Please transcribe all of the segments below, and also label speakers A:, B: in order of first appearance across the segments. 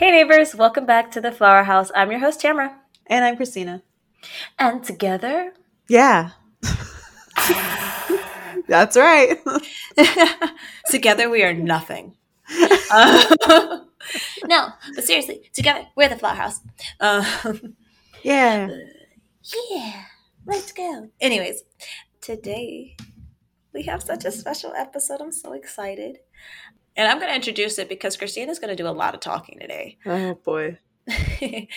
A: Hey neighbors, welcome back to the Flower House. I'm your host Tamara.
B: And I'm Christina.
A: And together,
B: Yeah. That's right.
A: together we are nothing. Uh, no, but seriously, together we're the Flower House. Um,
B: Yeah.
A: yeah, let's go. Anyways, today we have such a special episode. I'm so excited. And I'm going to introduce it because Christina's going to do a lot of talking today.
B: Oh boy.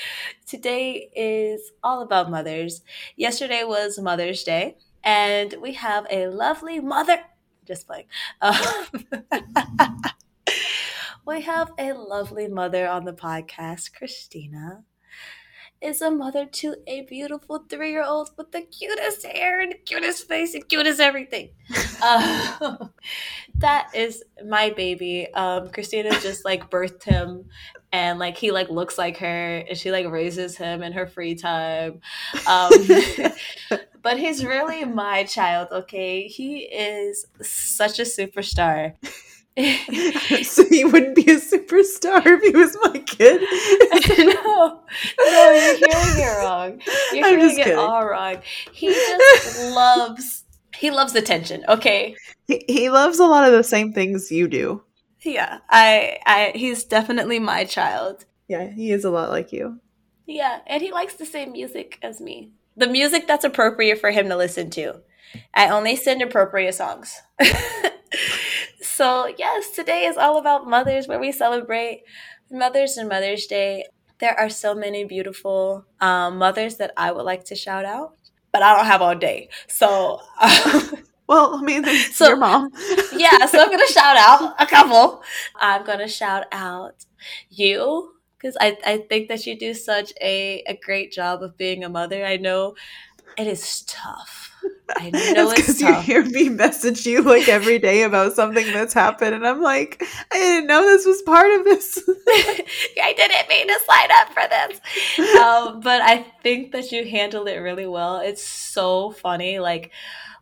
A: Today is all about mothers. Yesterday was Mother's Day, and we have a lovely mother. Just playing. Um, we have a lovely mother on the podcast. Christina is a mother to a beautiful three year old with the cutest hair and cutest face and cutest everything. Uh, that is my baby. Um, Christina just like birthed him and like he like looks like her and she like raises him in her free time um but he's really my child okay he is such a superstar
B: so he wouldn't be a superstar if he was my kid.
A: no no you're hearing it wrong you're
B: I'm
A: hearing
B: just
A: it all wrong he just loves he loves attention okay
B: He, he loves a lot of the same things you do.
A: yeah i i he's definitely my child
B: Yeah, he is a lot like you.
A: Yeah, and he likes the same music as me. The music that's appropriate for him to listen to. I only send appropriate songs. so, yes, today is all about mothers where we celebrate mothers and Mother's Day. There are so many beautiful um, mothers that I would like to shout out, but I don't have all day. So,
B: Well, I mean,
A: So-
B: your mom.
A: yeah, so I'm going to shout out a couple. I'm going to shout out you because I, I think that you do such a, a great job of being a mother. I know it is tough. I know
B: It's because you hear me message you like every day about something that's happened, and I'm like, I didn't know this was part of this.
A: I didn't mean to sign up for this. Um, but I think that you handle it really well. It's so funny, like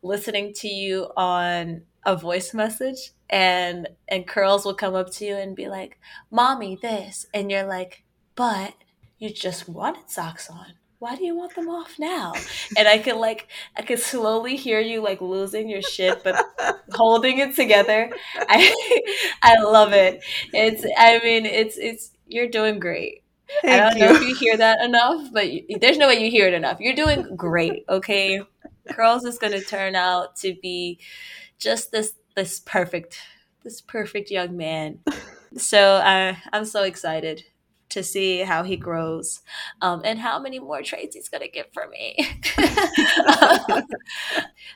A: listening to you on a voice message and and curls will come up to you and be like, Mommy, this and you're like, but you just wanted socks on. Why do you want them off now? And I can like I can slowly hear you like losing your shit but holding it together. I I love it. It's I mean it's it's you're doing great.
B: Thank I
A: don't know if
B: you.
A: you hear that enough, but you, there's no way you hear it enough. You're doing great, okay? Curls is going to turn out to be just this this perfect this perfect young man. So uh, I'm so excited to see how he grows um, and how many more traits he's going to get for me.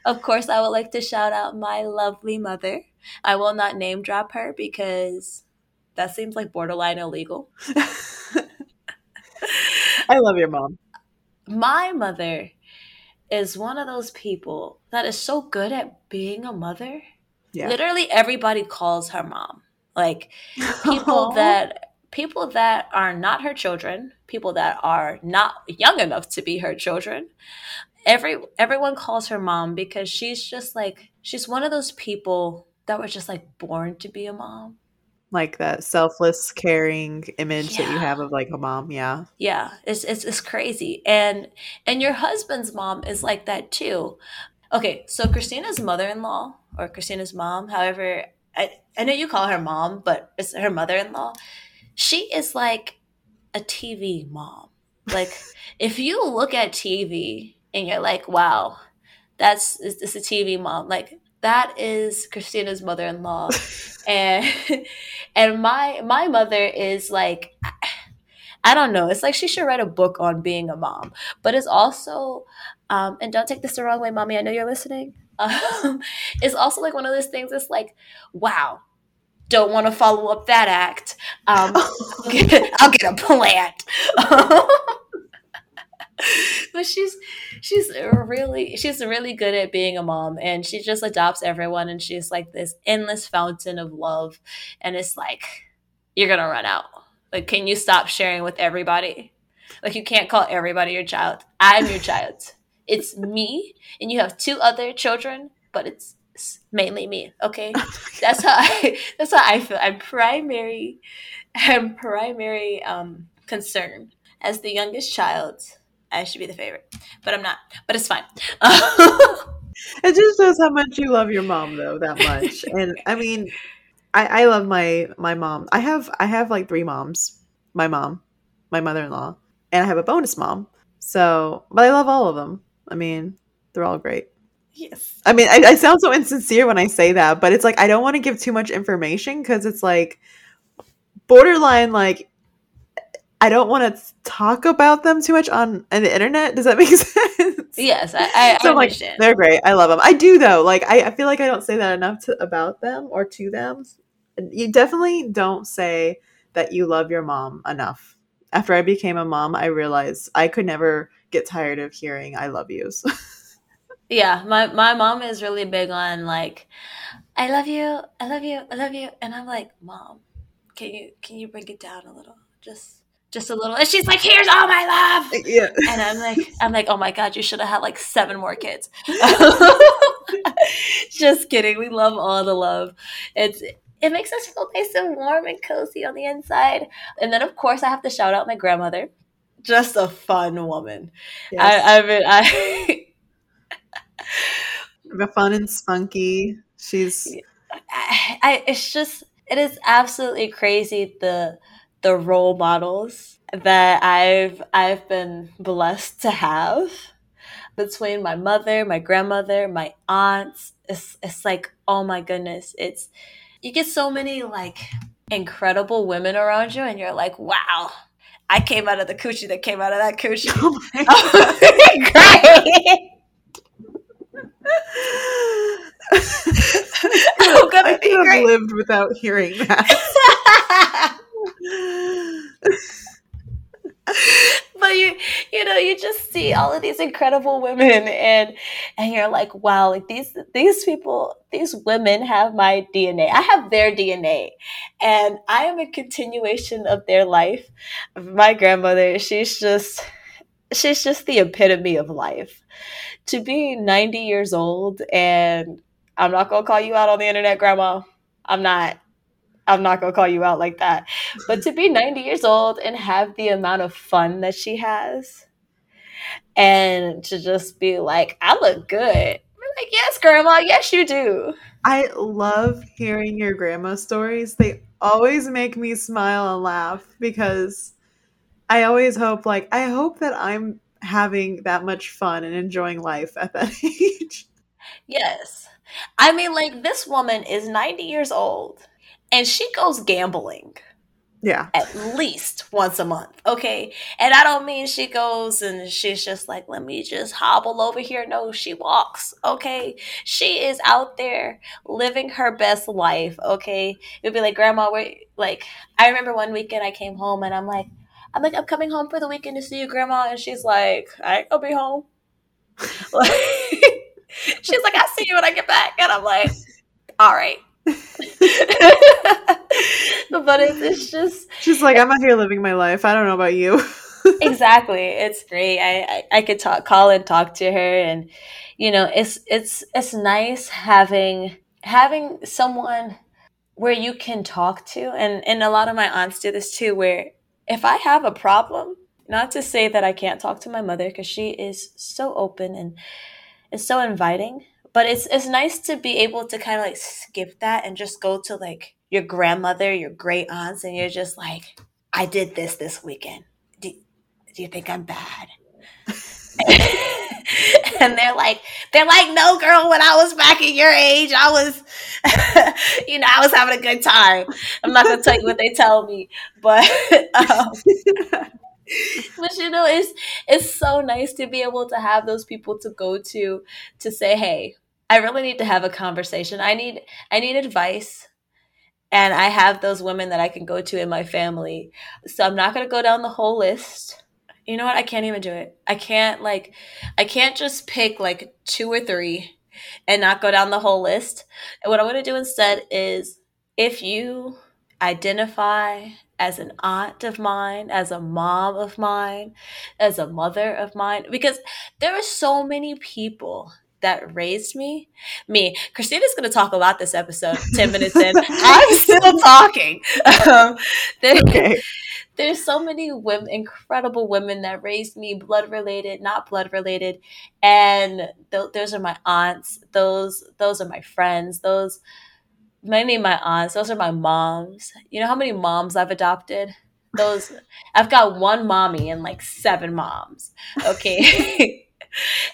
A: of course, I would like to shout out my lovely mother. I will not name drop her because that seems like borderline illegal.
B: I love your mom.
A: my mother is one of those people that is so good at being a mother.
B: Yeah.
A: Literally everybody calls her mom. Like people
B: Aw.
A: that people that are not her children, people that are not young enough to be her children. Every everyone calls her mom because she's just like she's one of those people that were just like born to be a mom.
B: like that selfless, caring image that you have of like a mom. Yeah.
A: Yeah, it's, it's it's crazy. And and your husband's mom is like that too. Okay, so Christina's mother-in-law or Christina's mom, however, I I know you call her mom, but it's her mother-in-law. She is like a TV mom. Like if you look at TV and you're like, "Wow, that's it's, it's a TV mom." Like that is Christina's mother-in-law. and and my my mother is like I don't know. It's like she should write a book on being a mom. But it's also, um, and don't take this the wrong way, mommy. I know you're listening. Um, it's also like one of those things. It's like, wow, don't want to follow up that act. Um, I'll, get, I'll get a plant. but she's she's really she's really good at being a mom and she just adopts everyone and she's like this endless fountain of love and it's like you're gonna run out like can you stop sharing with everybody like you can't call everybody your child i'm your child it's me and you have two other children but it's, it's mainly me okay that's how i that's how i feel i'm primary and primary um, concern as the youngest child. I should be the favorite, but I'm not. But it's fine.
B: it just shows how much you love your mom, though. That much, and I mean, I, I love my my mom. I have I have like three moms. My mom, my mother in law, and I have a bonus mom. So, but I love all of them. I mean, they're all great.
A: Yes.
B: I mean, I, I sound so insincere when I say that, but it's like I don't want to give too much information because it's like borderline like I don't want to talk about them too much on, on the internet. Does that make sense?
A: Yes, I, I,
B: so
A: I
B: like
A: understand.
B: they're great. I love them. I do though. Like I, I feel like I don't say that enough to, about them or to them. You definitely don't say that you love your mom enough. After I became a mom, I realized I could never get tired of hearing "I love yous."
A: yeah, my my mom is really big on like, "I love you, I love you, I love you," and I'm like, "Mom, can you can you bring it down a little, just just a little?" And she's like, "Here's all my love."
B: Uh, yeah.
A: And I'm like, I'm like, oh my god, you should have had like seven more kids. Just kidding. We love all the love. It's it makes us feel nice and warm and cozy on the inside. And then of course I have to shout out my grandmother. Just a fun woman.
B: Yes.
A: I, I mean I
B: But fun and spunky. She's
A: I, I it's just it is absolutely crazy the the role models that I've I've been blessed to have between my mother, my grandmother, my aunts. It's it's like oh my goodness, it's you get so many like incredible women around you, and you're like wow. I came out of the coochie that came out of that coochie.
B: oh my oh
A: Great. I'm gonna
B: I
A: be
B: could have lived without hearing that.
A: but you you know you just see all of these incredible women and and you're like wow like these these people these women have my dna i have their dna and i am a continuation of their life. My grandmother she's just she's just the epitome of life. To be 90 years old and i'm not gonna call you out on the internet grandma. I'm not i'm not gonna call you out like that. But to be 90 years old and have the amount of fun that she has and to just be like i look good. I'm like yes grandma. Yes you do.
B: I love hearing your grandma stories. They always make me smile and laugh because I always hope like I hope that I'm having that much fun and enjoying life at that age.
A: yes i mean like this woman is 90 years old and she goes gambling
B: Yeah.
A: at least once a month, okay? And I don't mean she goes and she's just like, let me just hobble over here. No, she walks, okay? She is out there living her best life, okay? It'd be like, Grandma, where, like, I remember one weekend I came home and I'm like, I'm like, I'm coming home for the weekend to see you, Grandma. And she's like, I ain't gonna be home. Like, she's like, I'll see you when I get back. And I'm like, all right. but it's, it's just
B: She's like, I'm out here living my life. I don't know about you.
A: exactly it's great I, I i could talk call and talk to her and you know it's it's it's nice having having someone where you can talk to and and a lot of my aunts do this too where if i have a problem not to say that i can't talk to my mother because she is so open and is so inviting but it's it's nice to be able to kind of like skip that and just go to like your grandmother your great aunts and you're just like i did this this weekend. Do, do you think i'm bad and they're like they're like no girl when i was back at your age i was you know i was having a good time. I'm not gonna tell you what they tell me but um, but you know it's it's so nice to be able to have those people to go to to say hey i really need to have a conversation. I need i need advice and i have those women that i can go to in my family. So i'm not going to go down the whole list you know what i can't even do it i can't like i can't just pick like two or three and not go down the whole list and what I want to do instead is if you identify as an aunt of mine, as a mom of mine, as a mother of mine, because there are so many people that raised me, me, Christina's going to talk a lot this episode. Ten minutes in, I'm still talking. Um, there, okay. There's so many women, incredible women that raised me, blood related, not blood related, and th- those are my aunts. Those those are my friends. Those mainly my aunts. Those are my moms. You know how many moms I've adopted? Those I've got one mommy and like seven moms. Okay.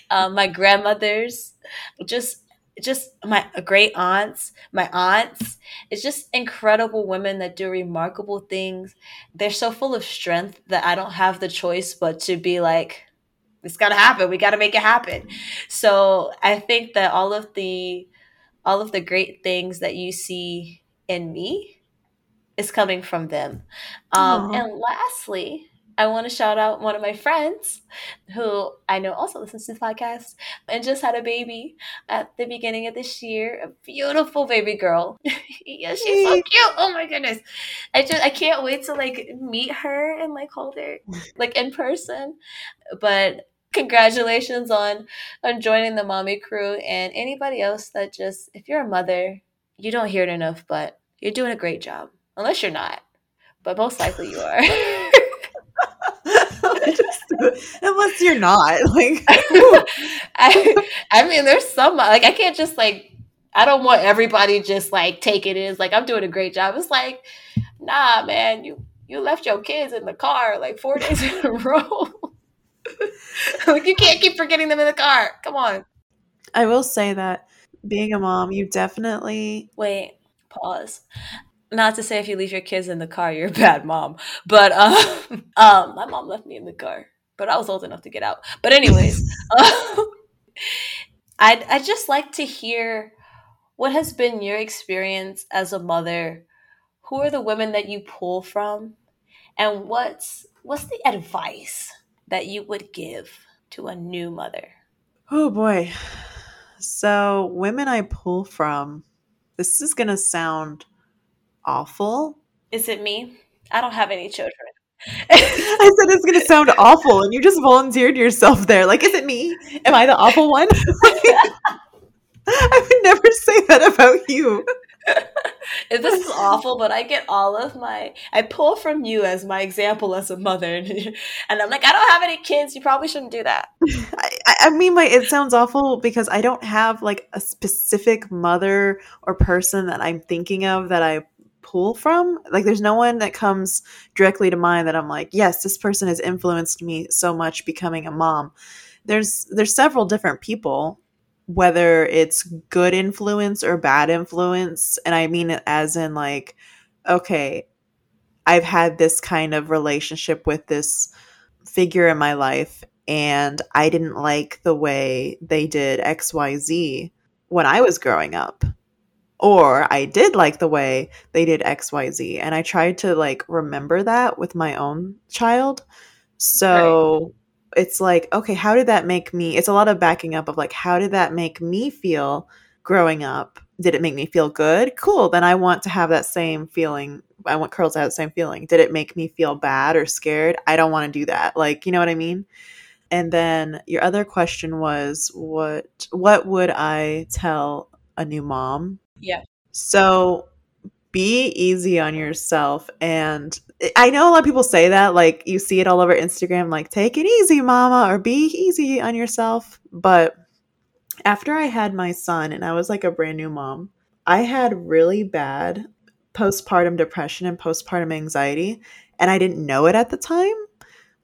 A: um, my grandmothers, just just my great aunts, my aunts. It's just incredible women that do remarkable things. They're so full of strength that I don't have the choice but to be like, it's gotta happen. We gotta make it happen. So I think that all of the all of the great things that you see in me is coming from them. Um, and lastly, I want to shout out one of my friends who I know also listens to the podcast and just had a baby at the beginning of this year. A beautiful baby girl. yeah, she's so cute. Oh my goodness. I just I can't wait to like meet her and like hold her like in person. But congratulations on on joining the mommy crew and anybody else that just if you're a mother, you don't hear it enough, but you're doing a great job. Unless you're not. But most likely you are.
B: unless you're not like
A: I, I mean there's some like i can't just like i don't want everybody just like take it as like i'm doing a great job. It's like nah man you you left your kids in the car like four days in a row. Like you can't keep forgetting them in the car. Come on.
B: I will say that being a mom you definitely
A: wait pause. Not to say if you leave your kids in the car you're a bad mom but um, um my mom left me in the car but I was old enough to get out. But anyways, um, I'd I just like to hear what has been your experience as a mother. Who are the women that you pull from, and what's what's the advice that you would give to a new mother?
B: Oh boy. So, women I pull from, this is going to sound awful.
A: Is it me? I don't have any children.
B: I said it's going to sound awful, and you just volunteered yourself there. Like, is it me? Am I the awful one? I would never say that about you.
A: this is awful, but I get all of my. I pull from you as my example as a mother, and I'm like, I don't have any kids. You probably shouldn't do that.
B: I, I mean, my it sounds awful because I don't have like a specific mother or person that I'm thinking of that I pull from. Like there's no one that comes directly to mind that I'm like, yes, this person has influenced me so much becoming a mom. There's there's several different people whether it's good influence or bad influence and I mean it as in like okay, I've had this kind of relationship with this figure in my life and I didn't like the way they did XYZ when I was growing up or I did like the way they did XYZ. And I tried to like remember that with my own child. So right. it's like, okay, how did that make me? It's a lot of backing up of like, how did that make me feel growing up? Did it make me feel good? Cool. Then I want to have that same feeling. I want curls to have the same feeling. Did it make me feel bad or scared? I don't want to do that. Like, you know what I mean? And then your other question was what what would I tell a new mom
A: yeah.
B: So be easy on yourself. And I know a lot of people say that, like you see it all over Instagram, like take it easy, mama, or be easy on yourself. But after I had my son and I was like a brand new mom, I had really bad postpartum depression and postpartum anxiety, and I didn't know it at the time.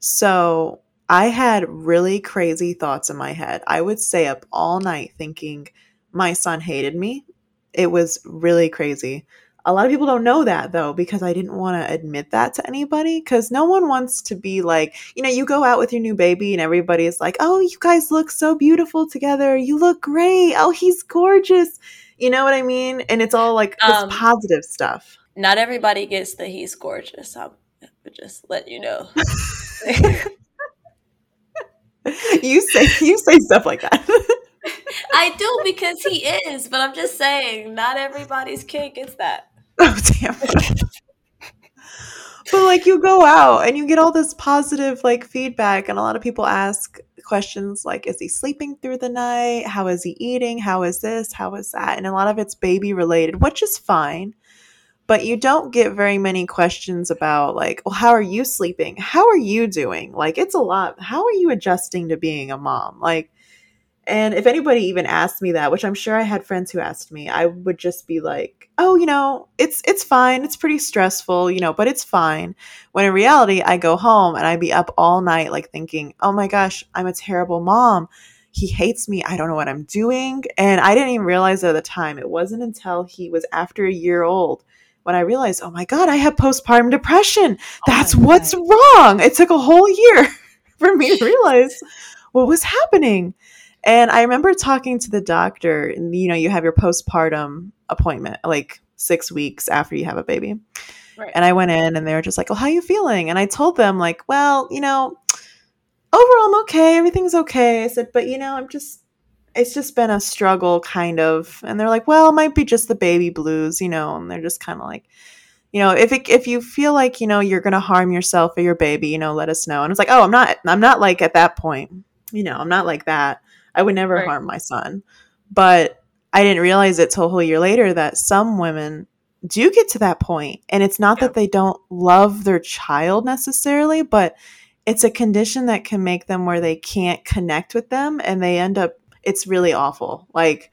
B: So I had really crazy thoughts in my head. I would stay up all night thinking my son hated me it was really crazy. A lot of people don't know that though, because I didn't want to admit that to anybody. Because no one wants to be like, you know, you go out with your new baby and everybody's like, oh, you guys look so beautiful together. You look great. Oh, he's gorgeous. You know what I mean? And it's all like this um, positive stuff.
A: Not everybody gets that he's gorgeous. I'll just let you know.
B: you say you say stuff like that.
A: I do because he is, but I'm just saying, not everybody's kid is that.
B: Oh damn. but like you go out and you get all this positive like feedback and a lot of people ask questions like is he sleeping through the night? How is he eating? How is this? How is that? And a lot of it's baby related which is fine but you don't get very many questions about like well how are you sleeping? How are you doing? Like it's a lot. How are you adjusting to being a mom? Like and if anybody even asked me that, which I'm sure I had friends who asked me, I would just be like, "Oh, you know, it's it's fine. It's pretty stressful, you know, but it's fine." When in reality, I go home and I'd be up all night like thinking, "Oh my gosh, I'm a terrible mom. He hates me. I don't know what I'm doing." And I didn't even realize at the time. It wasn't until he was after a year old when I realized, "Oh my god, I have postpartum depression. That's oh what's god. wrong." It took a whole year for me to realize what was happening. And I remember talking to the doctor, and you know, you have your postpartum appointment like six weeks after you have a baby. Right. And I went in and they were just like, Well, how are you feeling? And I told them, like, well, you know, overall I'm okay, everything's okay. I said, but you know, I'm just it's just been a struggle kind of. And they're like, Well, it might be just the baby blues, you know, and they're just kind of like you know, if it, if you feel like you know you're gonna harm yourself or your baby, you know, let us know. And it's like, oh, I'm not, I'm not like at that point, you know, I'm not like that. I would never right. harm my son. But I didn't realize it till a whole year later that some women do get to that point and it's not yeah. that they don't love their child necessarily but it's a condition that can make them where they can't connect with them and they end up it's really awful like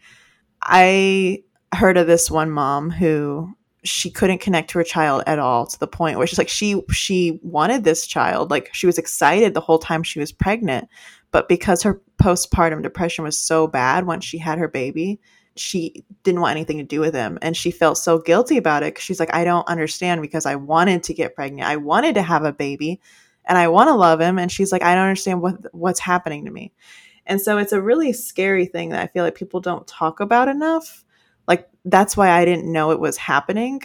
B: i heard of this one mom who she couldn't connect to her child at all to the point where she's like she she wanted this child like she was excited the whole time she was pregnant but because her postpartum depression was so bad once she had her baby, she didn't want anything to do with him. And she felt so guilty about it. She's like, I don't understand because I wanted to get pregnant. I wanted to have a baby and I want to love him. And she's like, I don't understand what what's happening to me. And so it's a really scary thing that I feel like people don't talk about enough. Like that's why I didn't know it was happening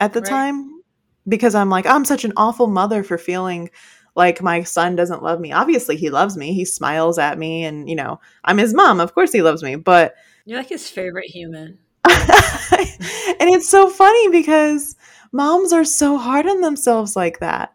B: at the right. time because I'm like, I'm such an awful mother for feeling like my son doesn't love me. Obviously, he loves me. He smiles at me, and you know, I'm his mom. Of course, he loves me. But
A: you're like his favorite human.
B: and it's so funny because moms are so hard on themselves like that.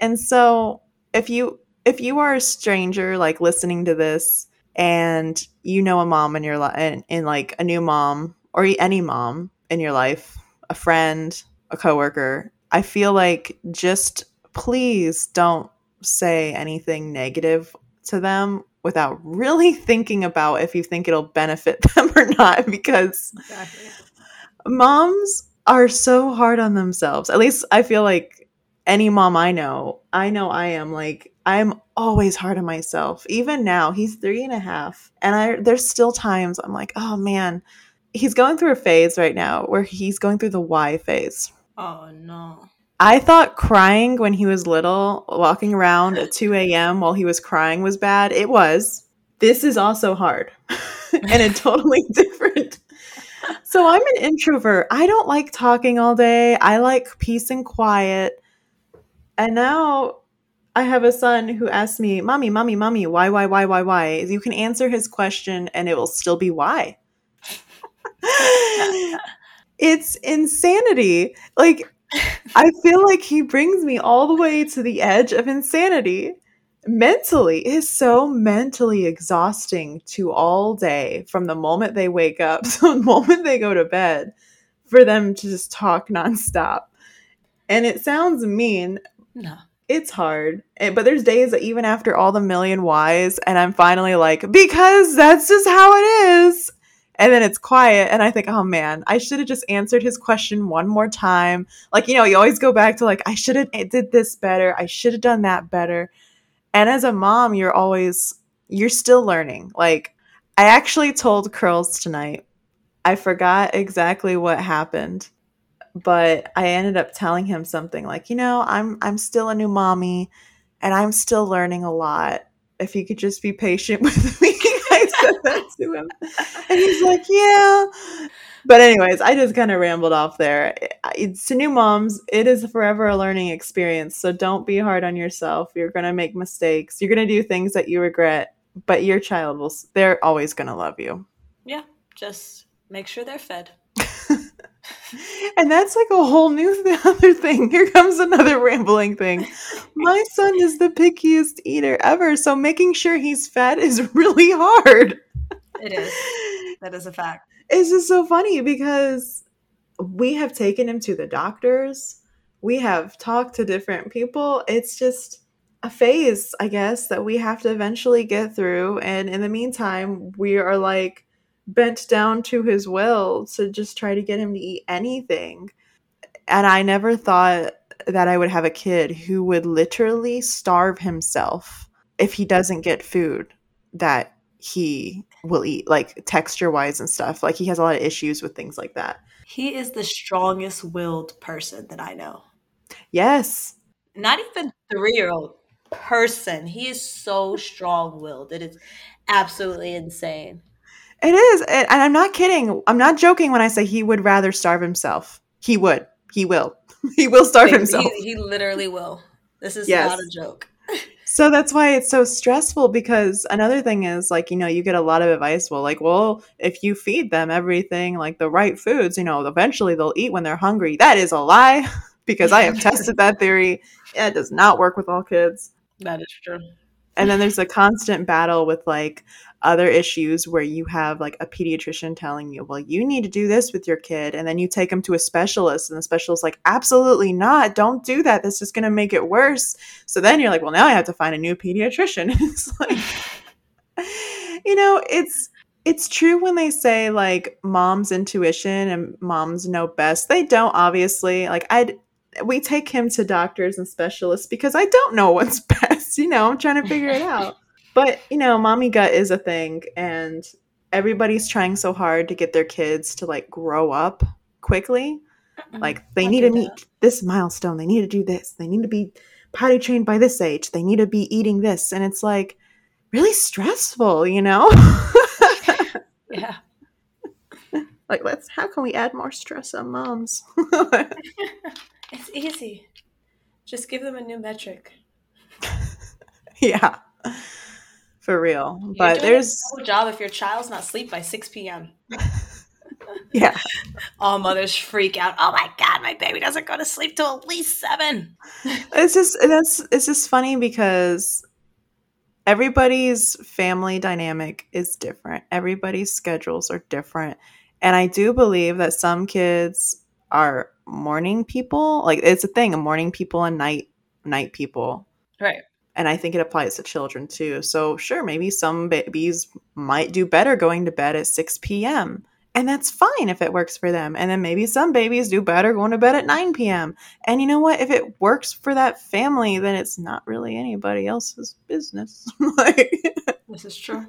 B: And so if you if you are a stranger like listening to this and you know a mom in your life in, in like a new mom or any mom in your life, a friend, a coworker, I feel like just please don't say anything negative to them without really thinking about if you think it'll benefit them or not because exactly. moms are so hard on themselves. At least I feel like any mom I know, I know I am like I'm always hard on myself. Even now, he's three and a half, and I there's still times I'm like, oh man, he's going through a phase right now where he's going through the why phase.
A: Oh no.
B: I thought crying when he was little, walking around at 2 a.m. while he was crying was bad. It was. This is also hard and a totally different. So I'm an introvert. I don't like talking all day. I like peace and quiet. And now I have a son who asks me, Mommy, Mommy, Mommy, why, why, why, why, why? You can answer his question and it will still be why. it's insanity. Like, I feel like he brings me all the way to the edge of insanity. Mentally, it is so mentally exhausting to all day from the moment they wake up to the moment they go to bed for them to just talk nonstop. And it sounds mean.
A: No.
B: It's hard. Eh, but there's days that even after all the million whys, and I'm finally like, because that's just how it is and then it's quiet and i think oh man i should have just answered his question one more time. Like you know you always go back to like i should have eh, did this better. I should have done that better. And as a mom you're always you're still learning. Like i actually told curls tonight. I forgot exactly what happened but i ended up telling him something like you know i'm i'm still a new mommy and i'm still learning a lot. If you could just be patient with me that to him. And he's like, yeah. But anyways, I just kind of rambled off there. It's to new moms, it is forever a learning experience. So don't be hard on yourself. You're going to make mistakes. You're going to do things that you regret, but your child will they're always going to love you.
A: Yeah, just make sure they're fed.
B: And that's like a whole new th- other thing. Here comes another rambling thing. My son is the pickiest eater ever, so making sure he's fed is really hard.
A: It is. That is a fact.
B: It's just so funny because we have taken him to the doctors. We have talked to different people. It's just a phase, I guess, that we have to eventually get through. And in the meantime, we are like bent down to his will to just try to get him to eat anything. And I never thought that I would have a kid who would literally starve himself if he doesn't get food that he will eat, like texture wise and stuff. Like he has a lot of issues with things like that.
A: He is the strongest willed person that I know.
B: Yes.
A: Not even three year old person. He is so strong willed. It is absolutely insane.
B: It is. And I'm not kidding. I'm not joking when I say he would rather starve himself. He would. He will. He will starve
A: He,
B: himself.
A: he literally will. This is
B: Yes.
A: not a joke.
B: So that's why it's so stressful because another thing is like, you know, you get a lot of advice. Well, like, well, if you feed them everything, like the right foods, you know, eventually they'll eat when they're hungry. That is a lie because I have tested that theory. It does not work with all kids.
A: That is true.
B: And then there's a constant battle with like other issues where you have like a pediatrician telling you, well, you need to do this with your kid. And then you take them to a specialist, and the specialist's like, absolutely not. Don't do that. That's just going to make it worse. So then you're like, well, now I have to find a new pediatrician. it's like, you know, it's. It's true when they say like mom's intuition and moms know best. They don't obviously. Like I we take him to doctors and specialists because I don't know what's best. You know, I'm trying to figure it out. But, you know, mommy gut is a thing and everybody's trying so hard to get their kids to like grow up quickly. Like they
A: Mm-hmm.
B: Need to meet this milestone. They need to do this. They need to be potty trained by this age. They need to be eating this. And it's like really stressful, you know?
A: Yeah.
B: like let's how can we add more stress on moms?
A: It's easy. Just give them a new metric.
B: yeah. For real.
A: You're
B: But there's
A: good job if your child's not asleep by 6 p.m.
B: yeah.
A: All mothers freak out. Oh my god, my baby doesn't go to sleep till at least seven.
B: it's just that's it's just funny because everybody's family dynamic is different everybody's schedules are different and i do believe that some kids are morning people like it's a thing a morning people and night night people.
A: Right.
B: and i think it applies to children too. So sure maybe some babies might do better going to bed at 6 p.m and that's fine if it works for them. And then maybe some babies do better going to bed at 9 p.m and you know what? If it works for that family then it's not really anybody else's business. Like
A: This is true.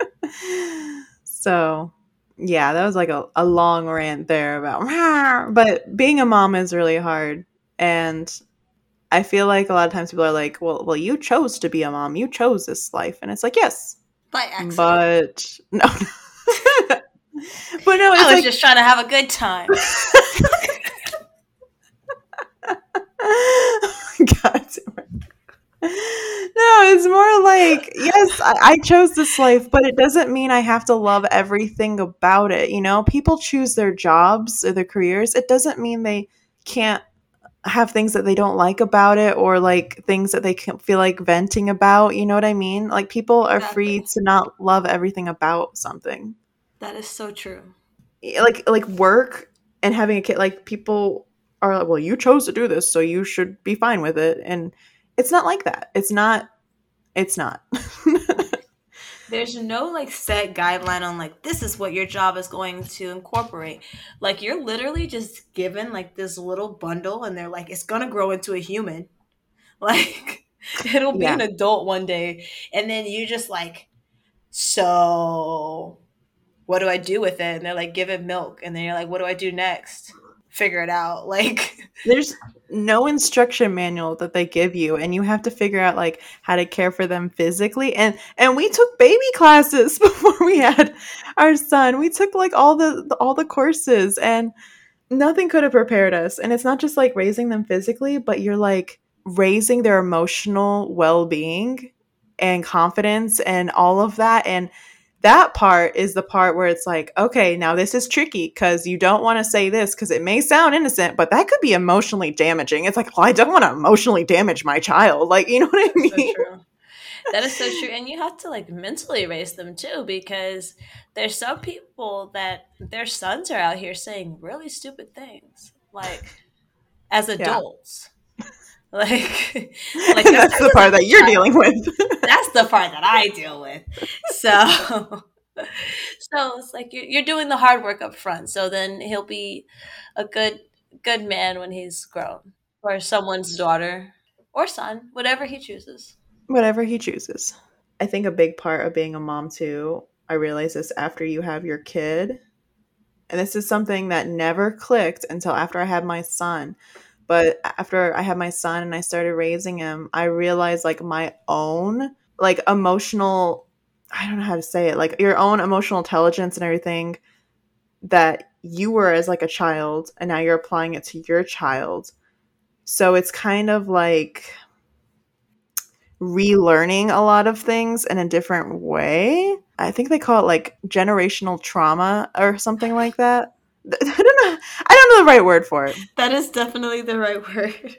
B: so yeah that was like a, a long rant there about but being a mom is really hard and i feel like a lot of times people are like well well you chose to be a mom you chose this life and it's like yes
A: By accident.
B: but no but no
A: I was
B: like
A: just trying to have a good time.
B: God damn it. No, it's more like, yes, I, I chose this life, but it doesn't mean I have to love everything about it. You know, people choose their jobs or their careers. It doesn't mean they can't have things that they don't like about it or like things that they can feel like venting about. You know what I mean? Like people are free to not love everything about something.
A: That is so true.
B: Like like work and having a kid like people are like, well, you chose to do this, so you should be fine with it. And it's not like that. It's not. It's not.
A: There's no like set guideline on like this is what your job is going to incorporate. Like you're literally just given like this little bundle and they're like it's going to grow into a human. Like it'll be
B: Yeah.
A: an adult one day and then you just like so what do I do with it? And they're like give it milk and then you're like what do I do next? Figure it out. Like
B: There's no instruction manual that they give you, and you have to figure out like how to care for them physically. And and we took baby classes before we had our son. We took like all the, the all the courses, and nothing could have prepared us. And it's not just like raising them physically, but you're like raising their emotional well being and confidence and all of that. And that part is the part where it's like, okay, now this is tricky because you don't want to say this because it may sound innocent, but that could be emotionally damaging. It's like, well, I don't want to emotionally damage my child. Like, you know what I mean?
A: So that is so true. And you have to like mentally raise them too, because there's some people that their sons are out here saying really stupid things, like as adults. Yeah. Like,
B: like that's the part that you're dealing with.
A: that's the part that I deal with. So, so it's like you're, you're doing the hard work up front. So then he'll be a good, good man when he's grown, or someone's daughter or son, whatever he chooses.
B: Whatever he chooses. I think a big part of being a mom too. I realize this after you have your kid, and this is something that never clicked until after I had my son but after I had my son and I started raising him, I realized like my own like emotional I don't know how to say it, like your own emotional intelligence and everything that you were as like a child and now you're applying it to your child. So it's kind of like relearning a lot of things in a different way. I think they call it like generational trauma or something like that. I don't know. I don't know the right word for it.
A: That is definitely the right word.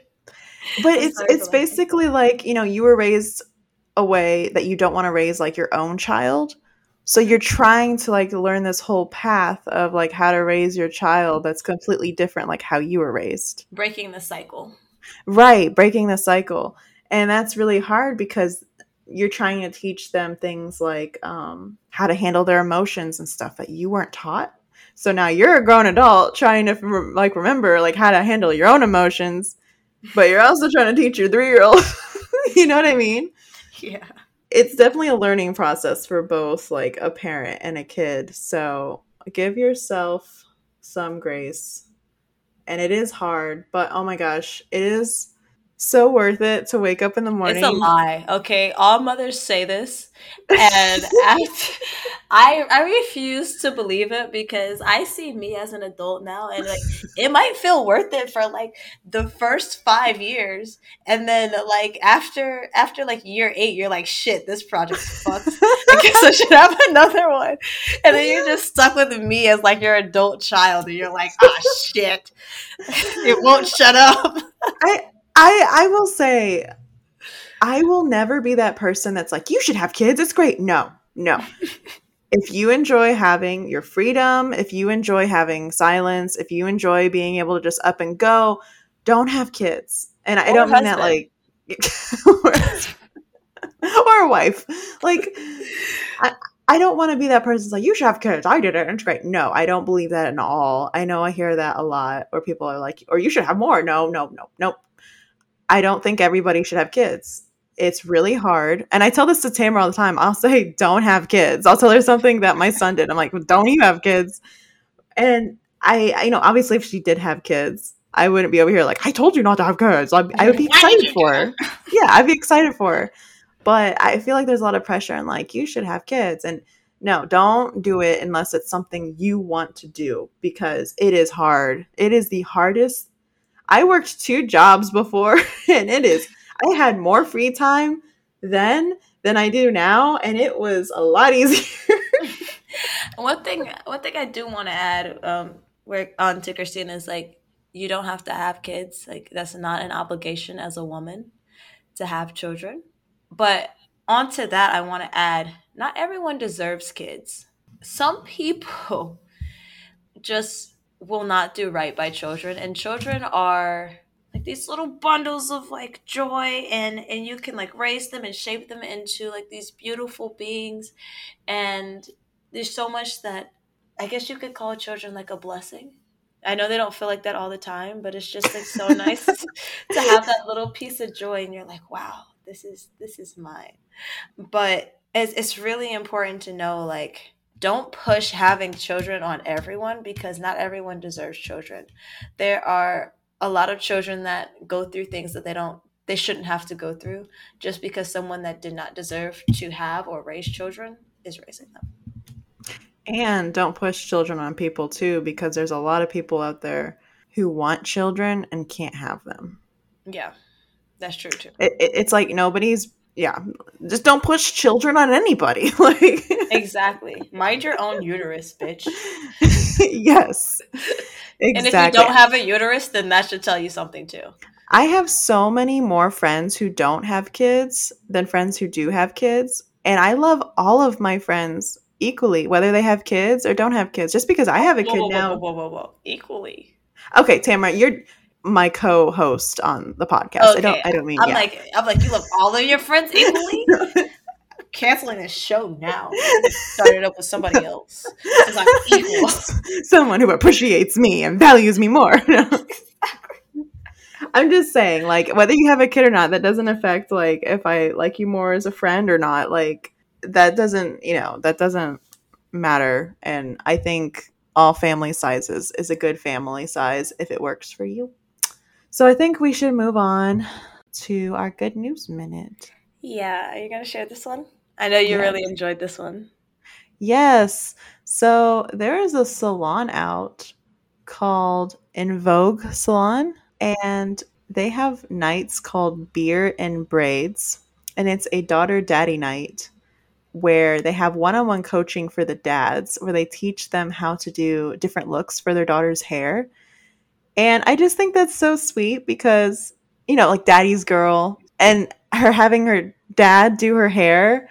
B: But I'm it's it's basically like, you know, you were raised a way that you don't want to raise like your own child. So you're trying to like learn this whole path of like how to raise your child that's completely different like how you were raised.
A: Breaking the cycle.
B: Right, breaking the cycle. And that's really hard because you're trying to teach them things like um, how to handle their emotions and stuff that you weren't taught so now you're a grown adult trying to like remember like how to handle your own emotions, but you're also trying to teach your 3-year-old. you know what I mean?
A: Yeah.
B: It's definitely a learning process for both like a parent and a kid. So give yourself some grace. And it is hard, but oh my gosh, it is so worth it to wake up in the morning.
A: It's a lie. Okay, all mothers say this, and after, I I refuse to believe it because I see me as an adult now, and like it might feel worth it for like the first five years, and then like after after like year eight, you're like, shit, this project's fucked. I guess I should have another one, and then you're just stuck with me as like your adult child, and you're like, ah, shit, it won't shut up.
B: I I I will say I will never be that person that's like you should have kids. It's great. No. No. if you enjoy having your freedom, if you enjoy having silence, if you enjoy being able to just up and go, don't have kids. And I don't mean that like or a wife. Like I I don't want to be that person that's like, you should have kids. I did it. It's great. No, I don't believe that at all. I know I hear that a lot where people are like, or you should have more. No, no, no, nope. I don't think everybody should have kids. It's really hard. And I tell this to Tamer all the time. I'll say, don't have kids. I'll tell her something that my son did. I'm like, don't you have kids? And I, I you know, obviously, if she did have kids, I wouldn't be over here like, I told you not to have kids. I'd, I would be excited for her. Yeah, I'd be excited for her. But I feel like there's a lot of pressure and like, you should have kids. And no, don't do it unless it's something you want to do because it is hard. It is the hardest I worked two jobs before and it is I had more free time then than I do now and it was a lot easier.
A: one thing one thing I do want to add um where on to Christina is like you don't have to have kids. Like that's not an obligation as a woman to have children. But onto that I want to add not everyone deserves kids. Some people just will not do right by children. And children are like these little bundles of like joy and and you can like raise them and shape them into like these beautiful beings. And there's so much that i guess you could call children like a blessing. I know they don't feel like that all the time but it's just like so nice to have that little piece of joy and you're like wow this is this is mine. But it's, it's really important to know like don't push having children on everyone because not everyone deserves children. There are a lot of children that go through things that they don't they shouldn't have to go through just because someone that did not deserve to have or raise children is raising them.
B: And don't push children on people too because there's a lot of people out there who want children and can't have them.
A: Yeah. That's true too.
B: It, it, it's like nobody's yeah, just don't push children on anybody. like
A: exactly. Mind your own uterus, bitch.
B: yes.
A: Exactly. And if you don't have a uterus, then that should tell you something too.
B: I have so many more friends who don't have kids than friends who do have kids. And I love all of my friends equally, whether they have kids or don't have kids. Just because I have a kid
A: whoa, whoa,
B: now.
A: Whoa, whoa, whoa, whoa, Equally.
B: Okay, Tamara, you're my co-host on the podcast. Okay. I don't I don't mean
A: I'm
B: yeah.
A: like I'm like you love all of your friends equally. Canceling this show now. Start it up with somebody else. I'm
B: equal. Someone who appreciates me and values me more. I'm just saying, like, whether you have a kid or not, that doesn't affect like if I like you more as a friend or not. Like that doesn't, you know, that doesn't matter. And I think all family sizes is a good family size if it works for you. So I think we should move on to our good news minute.
A: Yeah, are you going to share this one? I know you really enjoyed this one.
B: Yes. So there is a salon out called In Vogue Salon, and they have nights called Beer and Braids, and it's a daughter daddy night where they have one-on-one coaching for the dads where they teach them how to do different looks for their daughter's hair and I just think that's so sweet because, you know, like daddy's girl and her having her dad do her hair,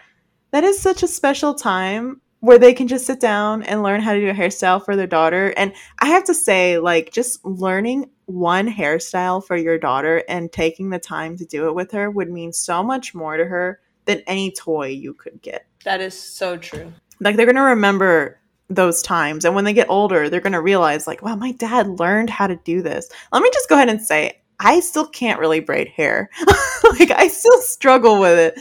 B: that is such a special time where they can just sit down and learn how to do a hairstyle for their daughter. And I have to say, like, just learning one hairstyle for your daughter and taking the time to do it with her would mean so much more to her than any toy you could get.
A: That is so true.
B: Like, they're going to remember those times. And when they get older, they're going to realize, like, wow, my dad learned how to do this. Let me just go ahead and say, I still can't really braid hair. like, I still struggle with it.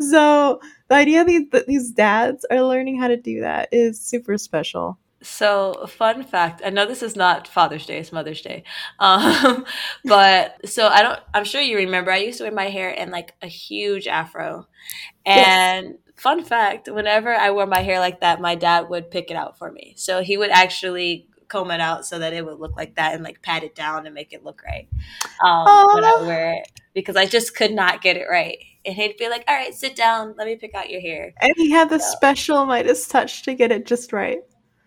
B: So, the idea these, that these dads are learning how to do that is super special.
A: So, fun fact. I know this is not Father's Day; it's Mother's Day. Um, but so I don't. I'm sure you remember. I used to wear my hair in like a huge afro, and yes fun fact whenever I wore my hair like that, my dad would pick it out for me. So he would actually comb it out so that it would look like that and like pat it down and make it look right um, when I wear it because I just could not get it right. And he'd be like, "All right, sit down. Let me pick out your hair."
B: And he had the so. special Midas touch to get it just right.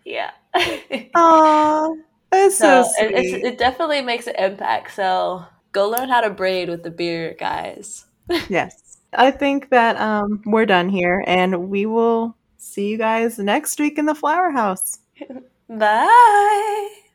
A: Yeah.
B: Oh, that's so, so sweet.
A: It, it definitely makes an impact. So go learn how to braid with the beard, guys.
B: yes. I think that um, we're done here, and we will see you guys next week in the Flower House.
A: Bye.